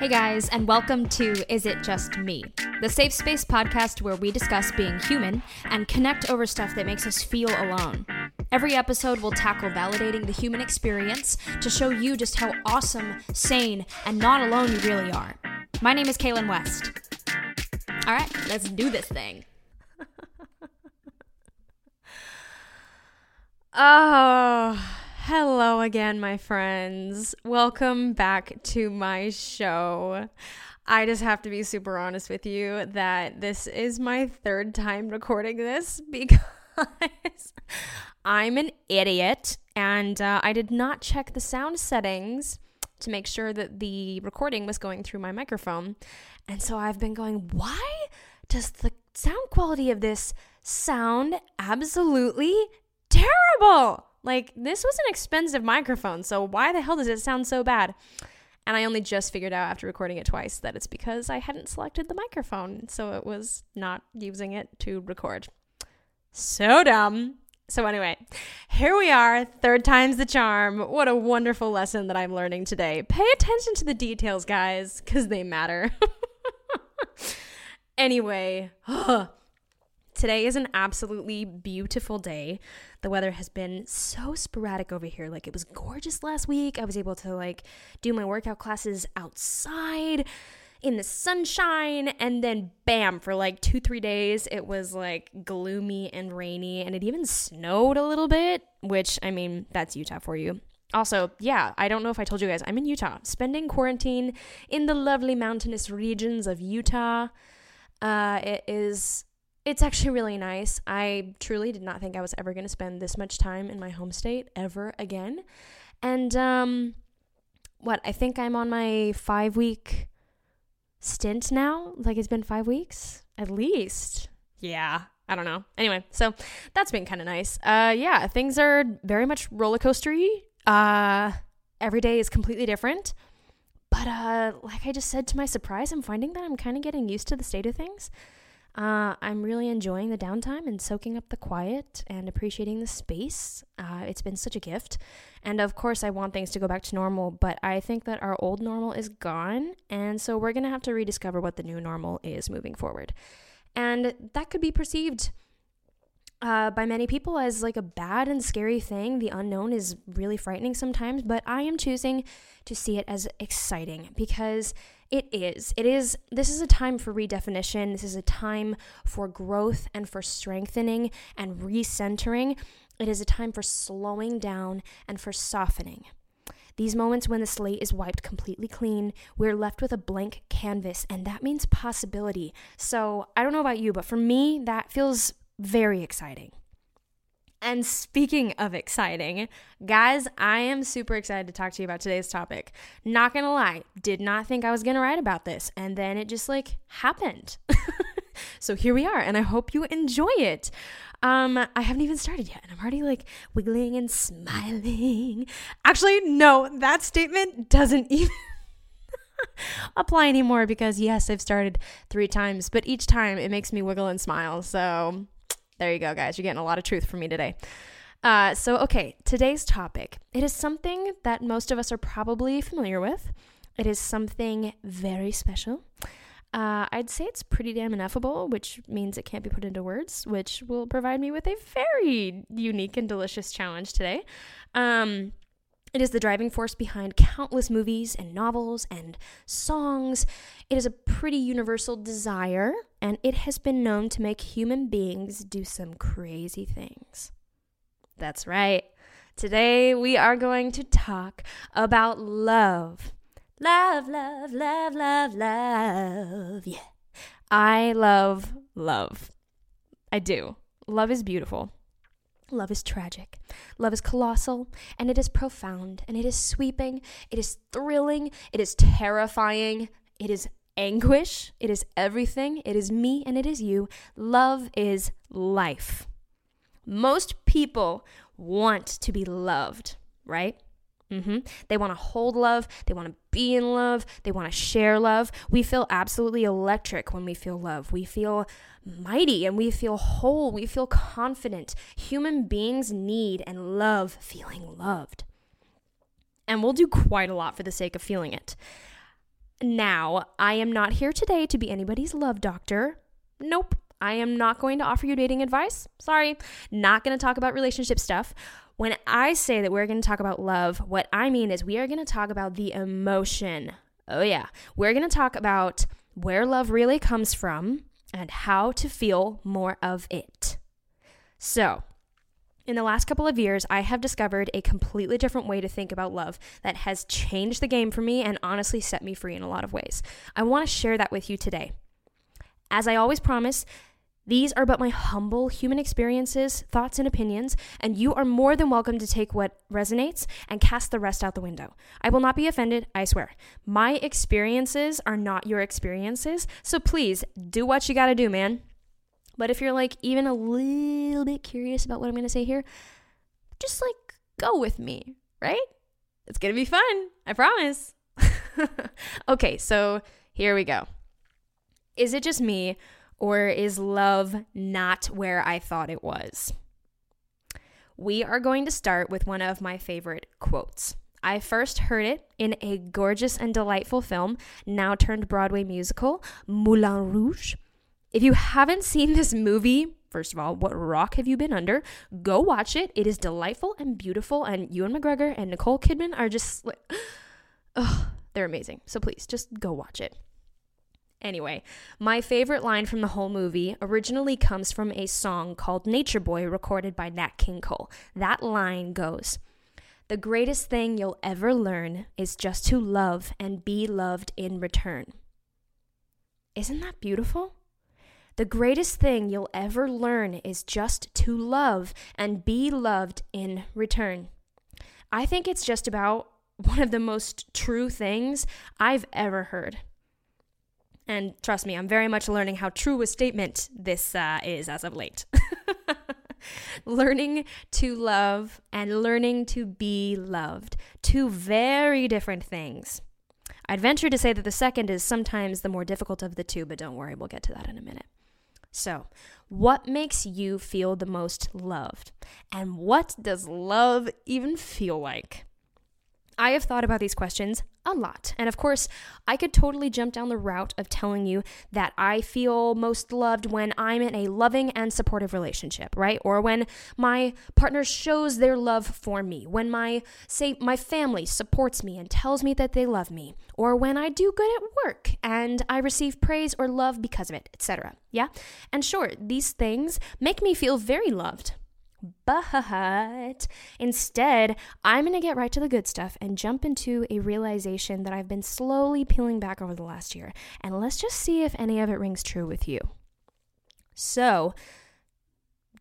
Hey guys, and welcome to Is It Just Me? The safe space podcast where we discuss being human and connect over stuff that makes us feel alone. Every episode will tackle validating the human experience to show you just how awesome, sane, and not alone you really are. My name is Kaylin West. All right, let's do this thing. Oh, hello again, my friends. Welcome back to my show. I just have to be super honest with you that this is my third time recording this because I'm an idiot and uh, I did not check the sound settings to make sure that the recording was going through my microphone. And so I've been going, why does the sound quality of this sound absolutely terrible. Like, this was an expensive microphone, so why the hell does it sound so bad? And I only just figured out after recording it twice that it's because I hadn't selected the microphone, so it was not using it to record. So dumb. So, anyway, here we are, third time's the charm. What a wonderful lesson that I'm learning today. Pay attention to the details, guys, because they matter. anyway, Today is an absolutely beautiful day. The weather has been so sporadic over here. Like it was gorgeous last week. I was able to like do my workout classes outside in the sunshine and then bam for like 2-3 days it was like gloomy and rainy and it even snowed a little bit, which I mean, that's Utah for you. Also, yeah, I don't know if I told you guys, I'm in Utah, spending quarantine in the lovely mountainous regions of Utah. Uh, it is it's actually really nice. I truly did not think I was ever going to spend this much time in my home state ever again. And um what, I think I'm on my 5 week stint now. Like it's been 5 weeks at least. Yeah, I don't know. Anyway, so that's been kind of nice. Uh yeah, things are very much roller coastery. Uh every day is completely different. But uh like I just said to my surprise, I'm finding that I'm kind of getting used to the state of things. Uh, I'm really enjoying the downtime and soaking up the quiet and appreciating the space. Uh, it's been such a gift. And of course, I want things to go back to normal, but I think that our old normal is gone. And so we're going to have to rediscover what the new normal is moving forward. And that could be perceived uh, by many people as like a bad and scary thing. The unknown is really frightening sometimes, but I am choosing to see it as exciting because it is. It is. This is a time for redefinition. This is a time for growth and for strengthening and recentering. It is a time for slowing down and for softening. These moments when the slate is wiped completely clean, we're left with a blank canvas, and that means possibility. So, I don't know about you, but for me, that feels very exciting. And speaking of exciting, guys, I am super excited to talk to you about today's topic. Not gonna lie, did not think I was gonna write about this, and then it just like happened. so here we are, and I hope you enjoy it. Um, I haven't even started yet, and I'm already like wiggling and smiling. Actually, no, that statement doesn't even apply anymore because yes, I've started three times, but each time it makes me wiggle and smile. So there you go, guys. You're getting a lot of truth from me today. Uh, so, okay, today's topic. It is something that most of us are probably familiar with. It is something very special. Uh, I'd say it's pretty damn ineffable, which means it can't be put into words, which will provide me with a very unique and delicious challenge today. Um, it is the driving force behind countless movies and novels and songs. It is a pretty universal desire, and it has been known to make human beings do some crazy things. That's right. Today we are going to talk about love. Love, love, love, love, love. Yeah. I love love. I do. Love is beautiful. Love is tragic. Love is colossal, and it is profound, and it is sweeping, it is thrilling, it is terrifying, it is anguish, it is everything, it is me, and it is you. Love is life. Most people want to be loved, right? Mm-hmm. They want to hold love. They want to be in love. They want to share love. We feel absolutely electric when we feel love. We feel mighty and we feel whole. We feel confident. Human beings need and love feeling loved. And we'll do quite a lot for the sake of feeling it. Now, I am not here today to be anybody's love doctor. Nope. I am not going to offer you dating advice. Sorry. Not going to talk about relationship stuff. When I say that we're going to talk about love, what I mean is we are going to talk about the emotion. Oh, yeah. We're going to talk about where love really comes from and how to feel more of it. So, in the last couple of years, I have discovered a completely different way to think about love that has changed the game for me and honestly set me free in a lot of ways. I want to share that with you today. As I always promise, these are but my humble human experiences, thoughts, and opinions, and you are more than welcome to take what resonates and cast the rest out the window. I will not be offended, I swear. My experiences are not your experiences, so please do what you gotta do, man. But if you're like even a little bit curious about what I'm to say here, just like go with me, right? It's to be fun. I promise. okay, so here we go. Is it just me or is love not where I thought it was? We are going to start with one of my favorite quotes. I first heard it in a gorgeous and delightful film, now turned Broadway musical, Moulin Rouge. If you haven't seen this movie, first of all, what rock have you been under? Go watch it. It is delightful and beautiful, and Ewan McGregor and Nicole Kidman are just like, oh, they're amazing. So please, just go watch it. Anyway, my favorite line from the whole movie originally comes from a song called Nature Boy recorded by Nat King Cole. That line goes, The greatest thing you'll ever learn is just to love and be loved in return. Isn't that beautiful? The greatest thing you'll ever learn is just to love and be loved in return. I think it's just about one of the most true things I've ever heard. And trust me, I'm very much learning how true a statement this uh, is as of late. learning to love and learning to be loved. Two very different things. I'd venture to say that the second is sometimes the more difficult of the two, but don't worry, we'll get to that in a minute. So, what makes you feel the most loved? And what does love even feel like? I have thought about these questions a lot. And of course, I could totally jump down the route of telling you that I feel most loved when I'm in a loving and supportive relationship, right? Or when my partner shows their love for me, when my say my family supports me and tells me that they love me, or when I do good at work and I receive praise or love because of it, etc. Yeah? And sure, these things make me feel very loved. But instead, I'm going to get right to the good stuff and jump into a realization that I've been slowly peeling back over the last year. And let's just see if any of it rings true with you. So,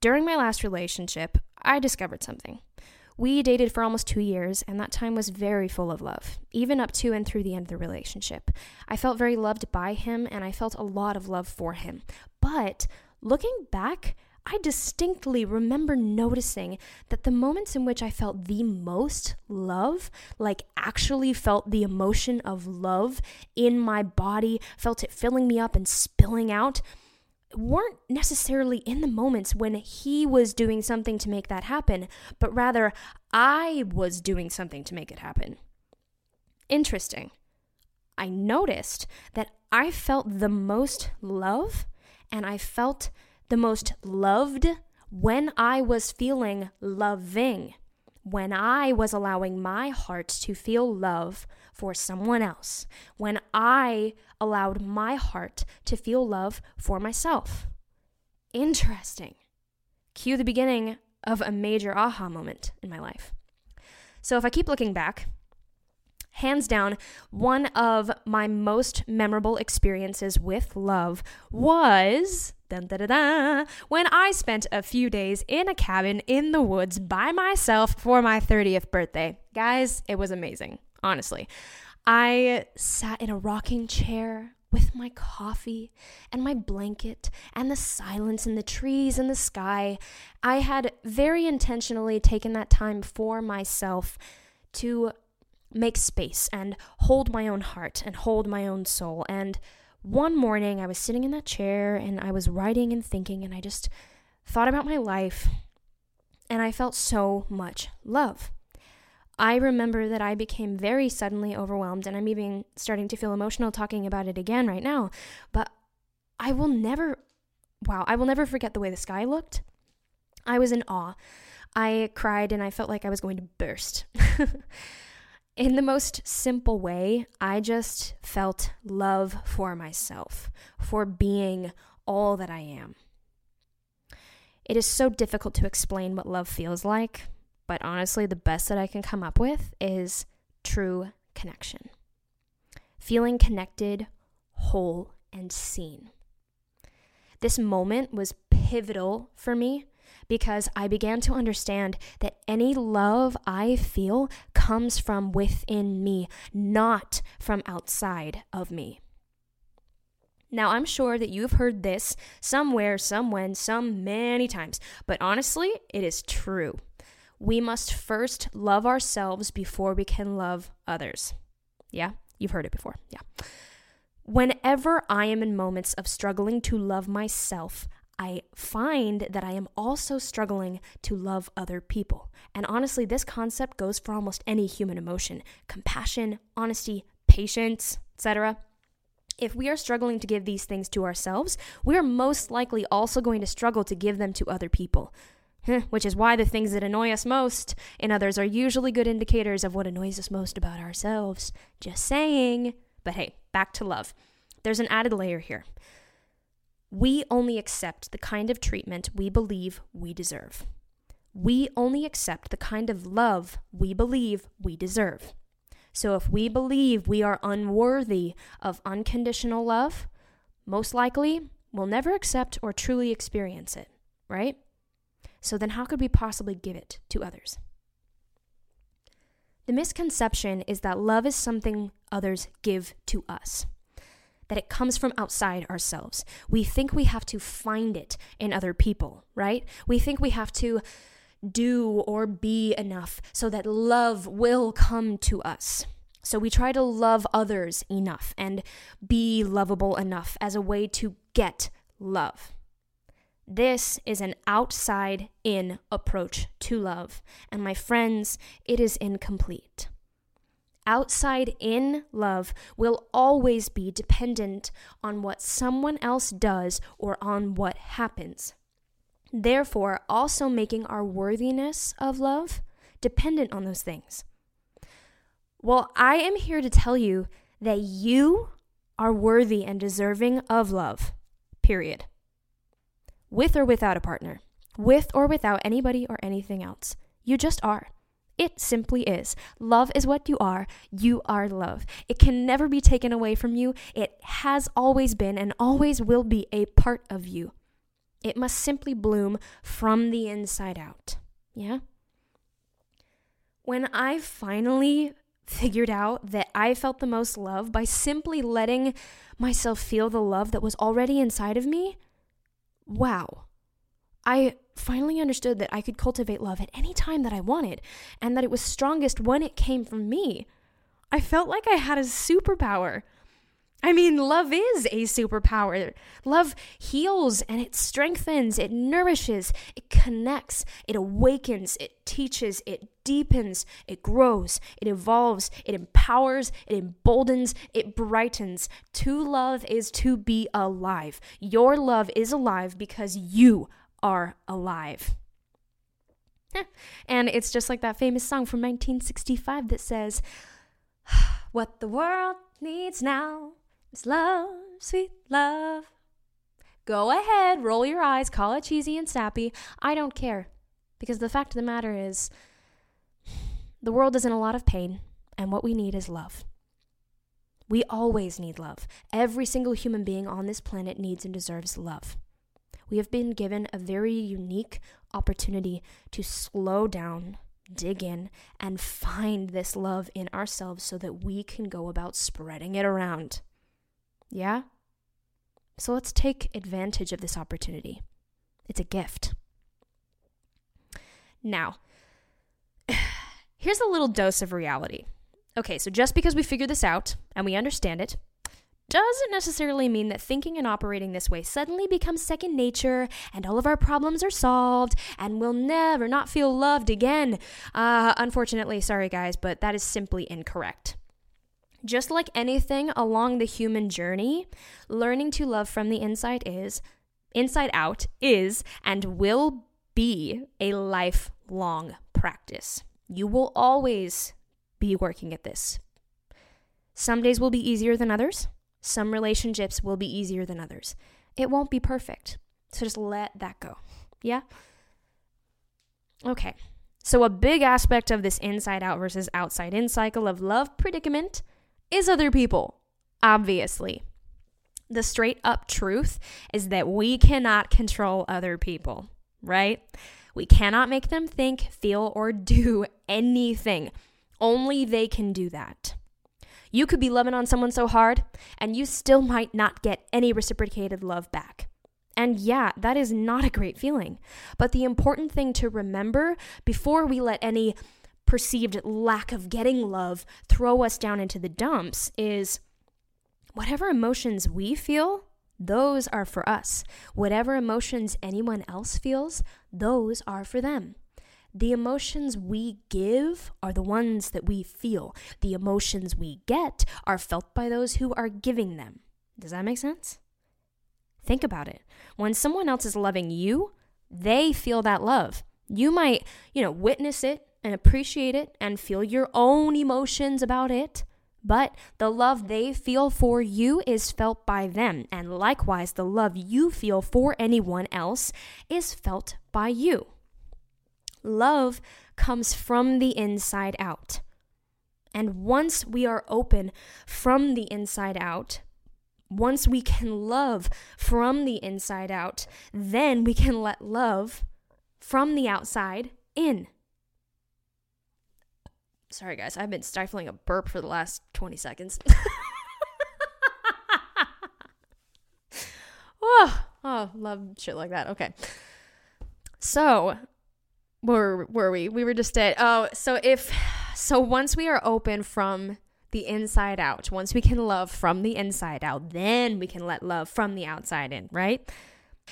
during my last relationship, I discovered something. We dated for almost two years, and that time was very full of love, even up to and through the end of the relationship. I felt very loved by him, and I felt a lot of love for him. But looking back, I distinctly remember noticing that the moments in which I felt the most love, like actually felt the emotion of love in my body, felt it filling me up and spilling out, weren't necessarily in the moments when he was doing something to make that happen, but rather I was doing something to make it happen. Interesting. I noticed that I felt the most love and I felt the most loved when I was feeling loving, when I was allowing my heart to feel love for someone else, when I allowed my heart to feel love for myself. Interesting. Cue the beginning of a major aha moment in my life. So if I keep looking back, hands down, one of my most memorable experiences with love was Dun, da, da, da, when I spent a few days in a cabin in the woods by myself for my 30th birthday. Guys, it was amazing, honestly. I sat in a rocking chair with my coffee and my blanket and the silence and the trees and the sky. I had very intentionally taken that time for myself to make space and hold my own heart and hold my own soul and one morning I was sitting in that chair and I was writing and thinking, and I just thought about my life and I felt so much love. I remember that I became very suddenly overwhelmed, and I'm even starting to feel emotional talking about it again right now. But I will never, wow, I will never forget the way the sky looked. I was in awe. I cried and I felt like I was going to burst. in the most simple way, I just felt love for myself, for being all that I am. It is so difficult to explain what love feels like, but honestly, the best that I can come up with is true connection. Feeling connected, whole, and seen. This moment was pivotal for me because I began to understand that any love I feel comes from within me, not from outside of me. Now, I'm sure that you've heard this somewhere, somewhen, some many times, but honestly, it is true. We must first love ourselves before we can love others. Yeah, you've heard it before. Yeah. Whenever I am in moments of struggling to love myself, I find that I am also struggling to love other people. And honestly, this concept goes for almost any human emotion compassion, honesty, patience, etc. If we are struggling to give these things to ourselves, we are most likely also going to struggle to give them to other people. Which is why the things that annoy us most in others are usually good indicators of what annoys us most about ourselves. Just saying. But hey, back to love. There's an added layer here. We only accept the kind of treatment we believe we deserve. We only accept the kind of love we believe we deserve. So if we believe we are unworthy of unconditional love, most likely we'll never accept or truly experience it, right? So then how could we possibly give it to others? The misconception is that love is something others give to us that it comes from outside ourselves. We think we have to find it in other people, right? We think we have to do or be enough so that love will come to us. So we try to love others enough and be lovable enough as a way to get love. This is an outside in approach to love. And my friends, it is incomplete outside in love will always be dependent on what someone else does or on what happens. Therefore, also making our worthiness of love dependent on those things. Well, I am here to tell you that you are worthy and deserving of love, period. With or without a partner, with or without anybody or anything else. You just are. It simply is. Love is what you are. You are love. It can never be taken away from you. It has always been and always will be a part of you. It must simply bloom from the inside out. Yeah? When I finally figured out that I felt the most love by simply letting myself feel the love that was already inside of me, wow. I finally understood that I could cultivate love at any time that I wanted and that it was strongest when it came from me. I felt like I had a superpower. I mean, love is a superpower. Love heals and it strengthens, it nourishes, it connects, it awakens, it teaches, it deepens, it grows, it evolves, it empowers, it emboldens, it brightens. To love is to be alive. Your love is alive because you are alive. and it's just like that famous song from 1965 that says, What the world needs now is love, sweet love. Go ahead, roll your eyes, call it cheesy and sappy. I don't care. Because the fact of the matter is, the world is in a lot of pain, and what we need is love. We always need love. Every single human being on this planet needs and deserves love we have been given a very unique opportunity to slow down, dig in, and find this love in ourselves so that we can go about spreading it around. Yeah? So let's take advantage of this opportunity. It's a gift. Now, here's a little dose of reality. Okay, so just because we figure this out and we understand it doesn't necessarily mean that thinking and operating this way suddenly becomes second nature and all of our problems are solved and we'll never not feel loved again. Uh, unfortunately, sorry guys, but that is simply incorrect. Just like anything along the human journey, learning to love from the inside is, inside out is, and will be a lifelong practice. You will always be working at this. Some days will be easier than others. Some relationships will be easier than others. It won't be perfect. So just let that go. Yeah? Okay. So, a big aspect of this inside out versus outside in cycle of love predicament is other people, obviously. The straight up truth is that we cannot control other people, right? We cannot make them think, feel, or do anything. Only they can do that. You could be loving on someone so hard, and you still might not get any reciprocated love back. And yeah, that is not a great feeling. But the important thing to remember before we let any perceived lack of getting love throw us down into the dumps is whatever emotions we feel, those are for us. Whatever emotions anyone else feels, those are for them. The emotions we give are the ones that we feel. The emotions we get are felt by those who are giving them. Does that make sense? Think about it. When someone else is loving you, they feel that love. You might, you know, witness it and appreciate it and feel your own emotions about it. But the love they feel for you is felt by them, and likewise, the love you feel for anyone else is felt by you. Love comes from the inside out. And once we are open from the inside out, once we can love from the inside out, then we can let love from the outside in. Sorry, guys, I've been stifling a burp for the last 20 seconds. oh, oh, love shit like that. Okay. So, where were we? We were just at, oh, so if, so once we are open from the inside out, once we can love from the inside out, then we can let love from the outside in, right?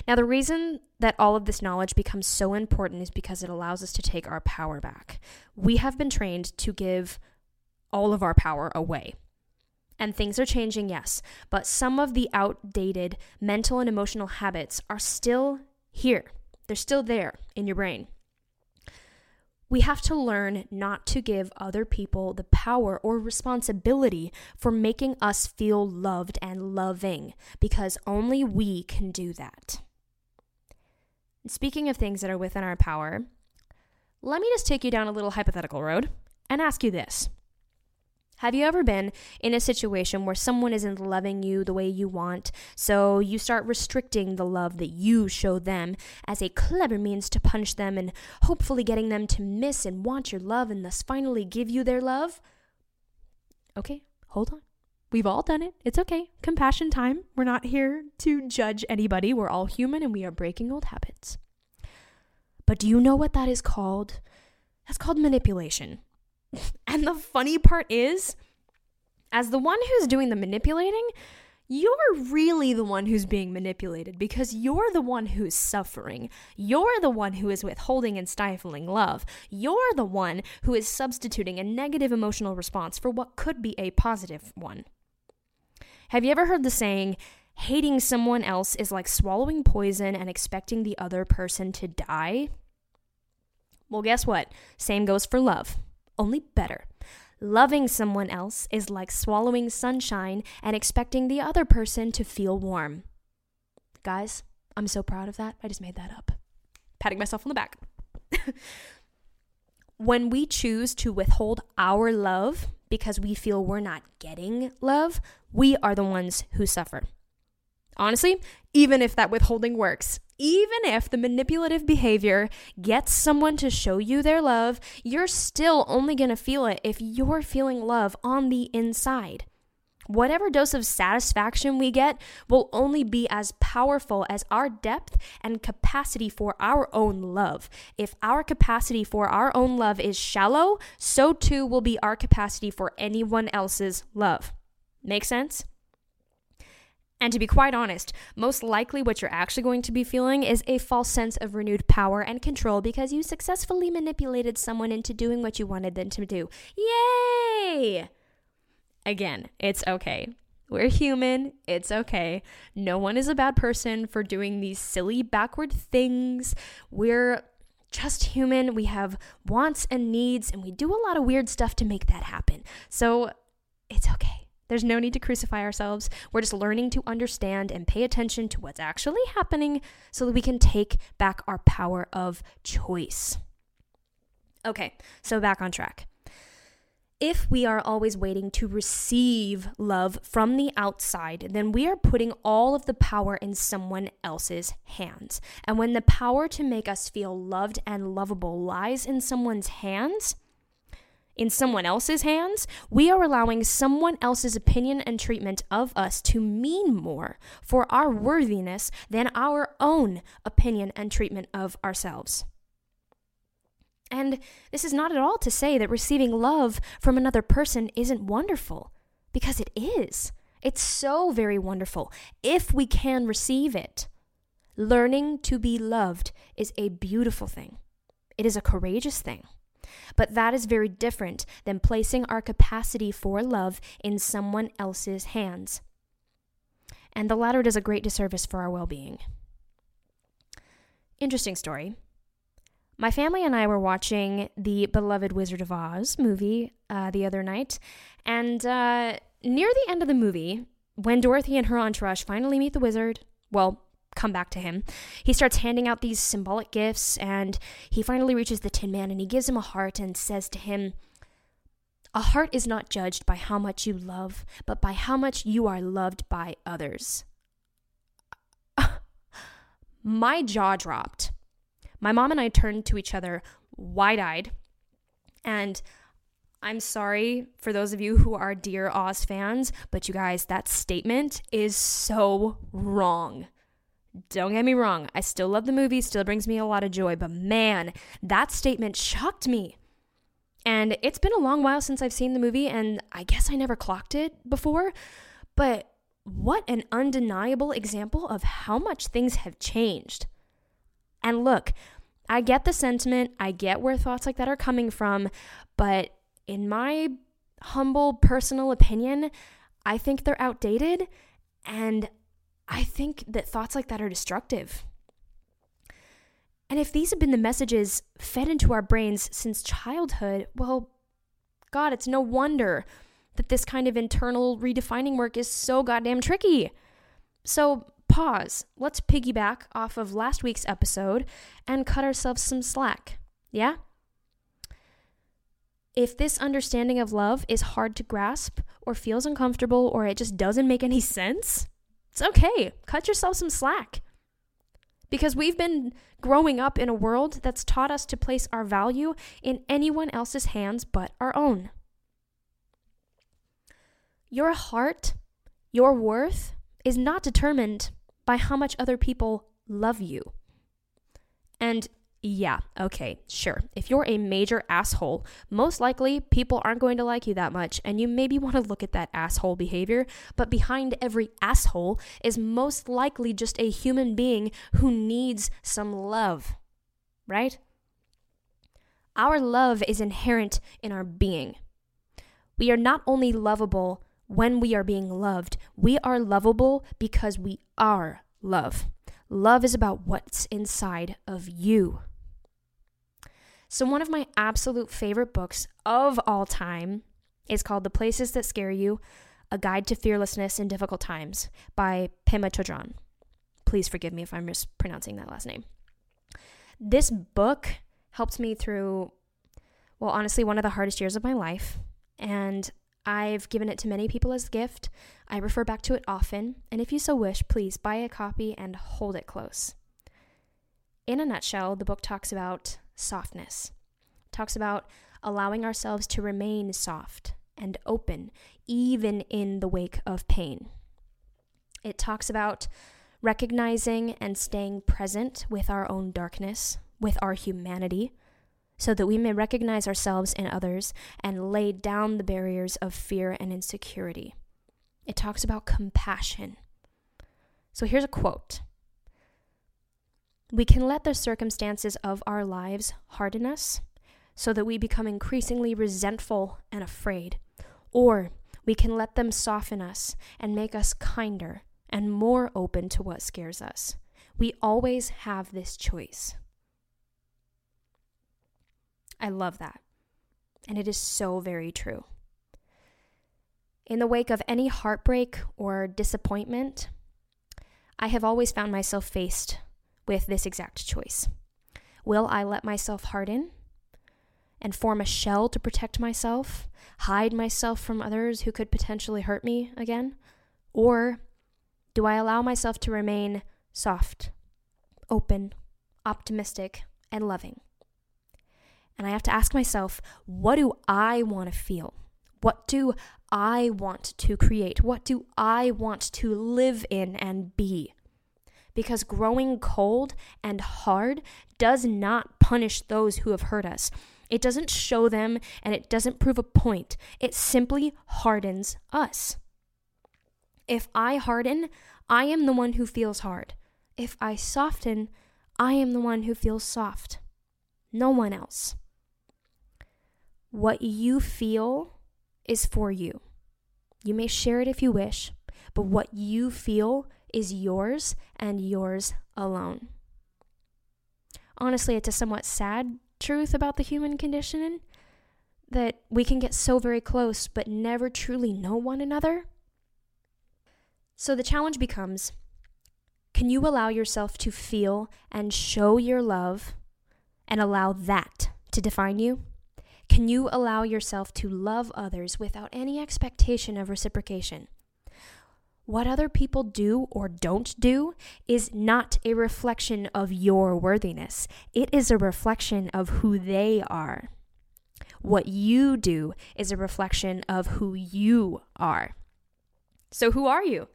Now, the reason that all of this knowledge becomes so important is because it allows us to take our power back. We have been trained to give all of our power away. And things are changing, yes, but some of the outdated mental and emotional habits are still here. They're still there in your brain. We have to learn not to give other people the power or responsibility for making us feel loved and loving because only we can do that. Speaking of things that are within our power, let me just take you down a little hypothetical road and ask you this. Have you ever been in a situation where someone isn't loving you the way you want, so you start restricting the love that you show them as a clever means to punish them and hopefully getting them to miss and want your love and thus finally give you their love? Okay, hold on. We've all done it. It's okay. Compassion time. We're not here to judge anybody. We're all human and we are breaking old habits. But do you know what that is called? That's called manipulation. and the funny part is, as the one who's doing the manipulating, you're really the one who's being manipulated because you're the one who's suffering. You're the one who is withholding and stifling love. You're the one who is substituting a negative emotional response for what could be a positive one. Have you ever heard the saying, hating someone else is like swallowing poison and expecting the other person to die? Well, guess what? Same goes for love, only better. Loving someone else is like swallowing sunshine and expecting the other person to feel warm. Guys, I'm so proud of that. I just made that up. Patting myself on the back. when we choose to withhold our love because we feel we're not getting love, we are the ones who suffer. Honestly, even if that withholding works, even if the manipulative behavior gets someone to show you their love, you're still only going to feel it if you're feeling love on the inside. Whatever dose of satisfaction we get will only be as powerful as our depth and capacity for our own love. If our capacity for our own love is shallow, so too will be our capacity for anyone else's love. Make sense? And to be quite honest, most likely what you're actually going to be feeling is a false sense of renewed power and control because you successfully manipulated someone into doing what you wanted them to do. Yay! Again, it's okay. We're human. It's okay. No one is a bad person for doing these silly backward things. We're just human. We have wants and needs, and we do a lot of weird stuff to make that happen. So it's okay. There's no need to crucify ourselves. We're just learning to understand and pay attention to what's actually happening so that we can take back our power of choice. Okay, so back on track. If we are always waiting to receive love from the outside, then we are putting all of the power in someone else's hands. And when the power to make us feel loved and lovable lies in someone's hands, in someone else's hands, we are allowing someone else's opinion and treatment of us to mean more for our worthiness than our own opinion and treatment of ourselves. And this is not at all to say that receiving love from another person isn't wonderful, because it is. It's so very wonderful if we can receive it. Learning to be loved is a beautiful thing, it is a courageous thing. But that is very different than placing our capacity for love in someone else's hands. And the latter does a great disservice for our well being. Interesting story. My family and I were watching the beloved Wizard of Oz movie uh, the other night, and uh, near the end of the movie, when Dorothy and her entourage finally meet the wizard, well, come back to him. He starts handing out these symbolic gifts, and he finally reaches the Tin Man and he gives him a heart and says to him, A heart is not judged by how much you love, but by how much you are loved by others. My jaw dropped. My mom and I turned to each other wide eyed, and I'm sorry for those of you who are Dear Oz fans, but you guys, that statement is so wrong. Don't get me wrong, I still love the movie, still brings me a lot of joy, but man, that statement shocked me. And it's been a long while since I've seen the movie, and I guess I never clocked it before, but what an undeniable example of how much things have changed. And look, I get the sentiment, I get where thoughts like that are coming from, but in my humble personal opinion, I think they're outdated and I think that thoughts like that are destructive. And if these have been the messages fed into our brains since childhood, well, God, it's no wonder that this kind of internal redefining work is so goddamn tricky. So, pause. Let's piggyback off of last week's episode and cut ourselves some slack. Yeah? If this understanding of love is hard to grasp, or feels uncomfortable, or it just doesn't make any sense, it's okay. Cut yourself some slack. Because we've been growing up in a world that's taught us to place our value in anyone else's hands but our own. Your heart, your worth, is not determined by how much other people love you. And yeah, okay, sure. If you're a major asshole, most likely people aren't going to like you that much, and you maybe want to look at that asshole behavior. But behind every asshole is most likely just a human being who needs some love, right? Our love is inherent in our being. We are not only lovable when we are being loved, we are lovable because we are love. Love is about what's inside of you. So, one of my absolute favorite books of all time is called The Places That Scare You A Guide to Fearlessness in Difficult Times by Pema Chodron. Please forgive me if I'm mispronouncing that last name. This book helped me through, well, honestly, one of the hardest years of my life. And I've given it to many people as a gift. I refer back to it often. And if you so wish, please buy a copy and hold it close. In a nutshell, the book talks about softness. It talks about allowing ourselves to remain soft and open, even in the wake of pain. It talks about recognizing and staying present with our own darkness, with our humanity, so that we may recognize ourselves in others and lay down the barriers of fear and insecurity. It talks about compassion, So here's a quote We can let the circumstances of our lives harden us so that we become increasingly resentful and afraid, or we can let them soften us and make us kinder and more open to what scares us. We always have this choice. I love that. And it is so very true. In the wake of any heartbreak or disappointment, I have always found myself faced with this exact choice. Will I let myself harden and form a shell to protect myself, hide myself from others who could potentially hurt me again? Or do I allow myself to remain soft, open, optimistic, and loving? And I have to ask myself, what do I want to feel? What do I want to create? What do I want to live in and be? Because growing cold and hard does not punish those who have hurt us. It doesn't show them and it doesn't prove a point. It simply hardens us. If I harden, I am the one who feels hard. If I soften, I am the one who feels soft. No one else. What you feel is for you. You may share it if you wish, but what you feel is yours and yours alone. Honestly, it's a somewhat sad truth about the human condition that we can get so very close but never truly know one another. So the challenge becomes can you allow yourself to feel and show your love and allow that to define you? Can you allow yourself to love others without any expectation of reciprocation? What other people do or don't do is not a reflection of your worthiness. It is a reflection of who they are. What you do is a reflection of who you are. So, who are you?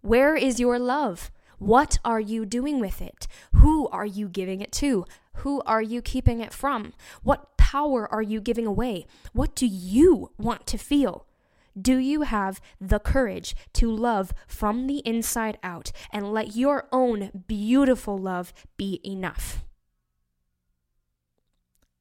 Where is your love? What are you doing with it? Who are you giving it to? Who are you keeping it from? What power are you giving away? What do you want to feel? Do you have the courage to love from the inside out and let your own beautiful love be enough?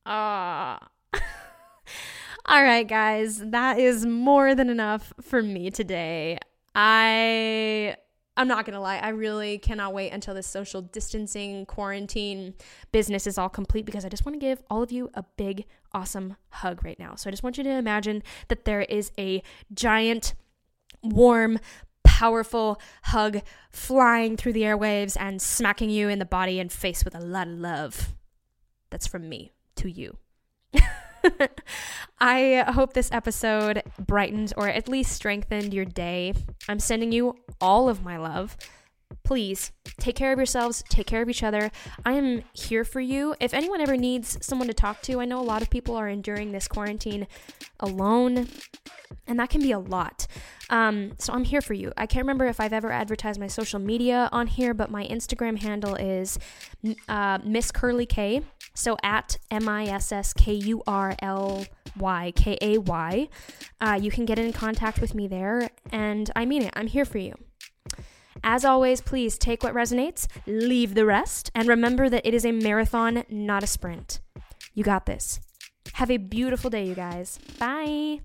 Ah. All right, guys, that is more than enough for me today. I I'm not gonna lie, I really cannot wait until this social distancing quarantine business is all complete because I just want to give all of you a big, awesome hug right now. So I just want you to imagine that there is a giant, warm, powerful hug flying through the airwaves and smacking you in the body and face with a lot of love. That's from me to you. I hope this episode brightened or at least strengthened your day. I'm sending you all of my love. Please take care of yourselves, take care of each other. I am here for you. If anyone ever needs someone to talk to, I know a lot of people are enduring this quarantine alone, and that can be a lot. Um, so I'm here for you. I can't remember if I've ever advertised my social media on here, but my Instagram handle is uh, Miss Curly K. So at M I S S K U R L Y K A Y. Uh, you can get in contact with me there, and I mean it. I'm here for you. As always, please take what resonates, leave the rest, and remember that it is a marathon, not a sprint. You got this. Have a beautiful day, you guys. Bye.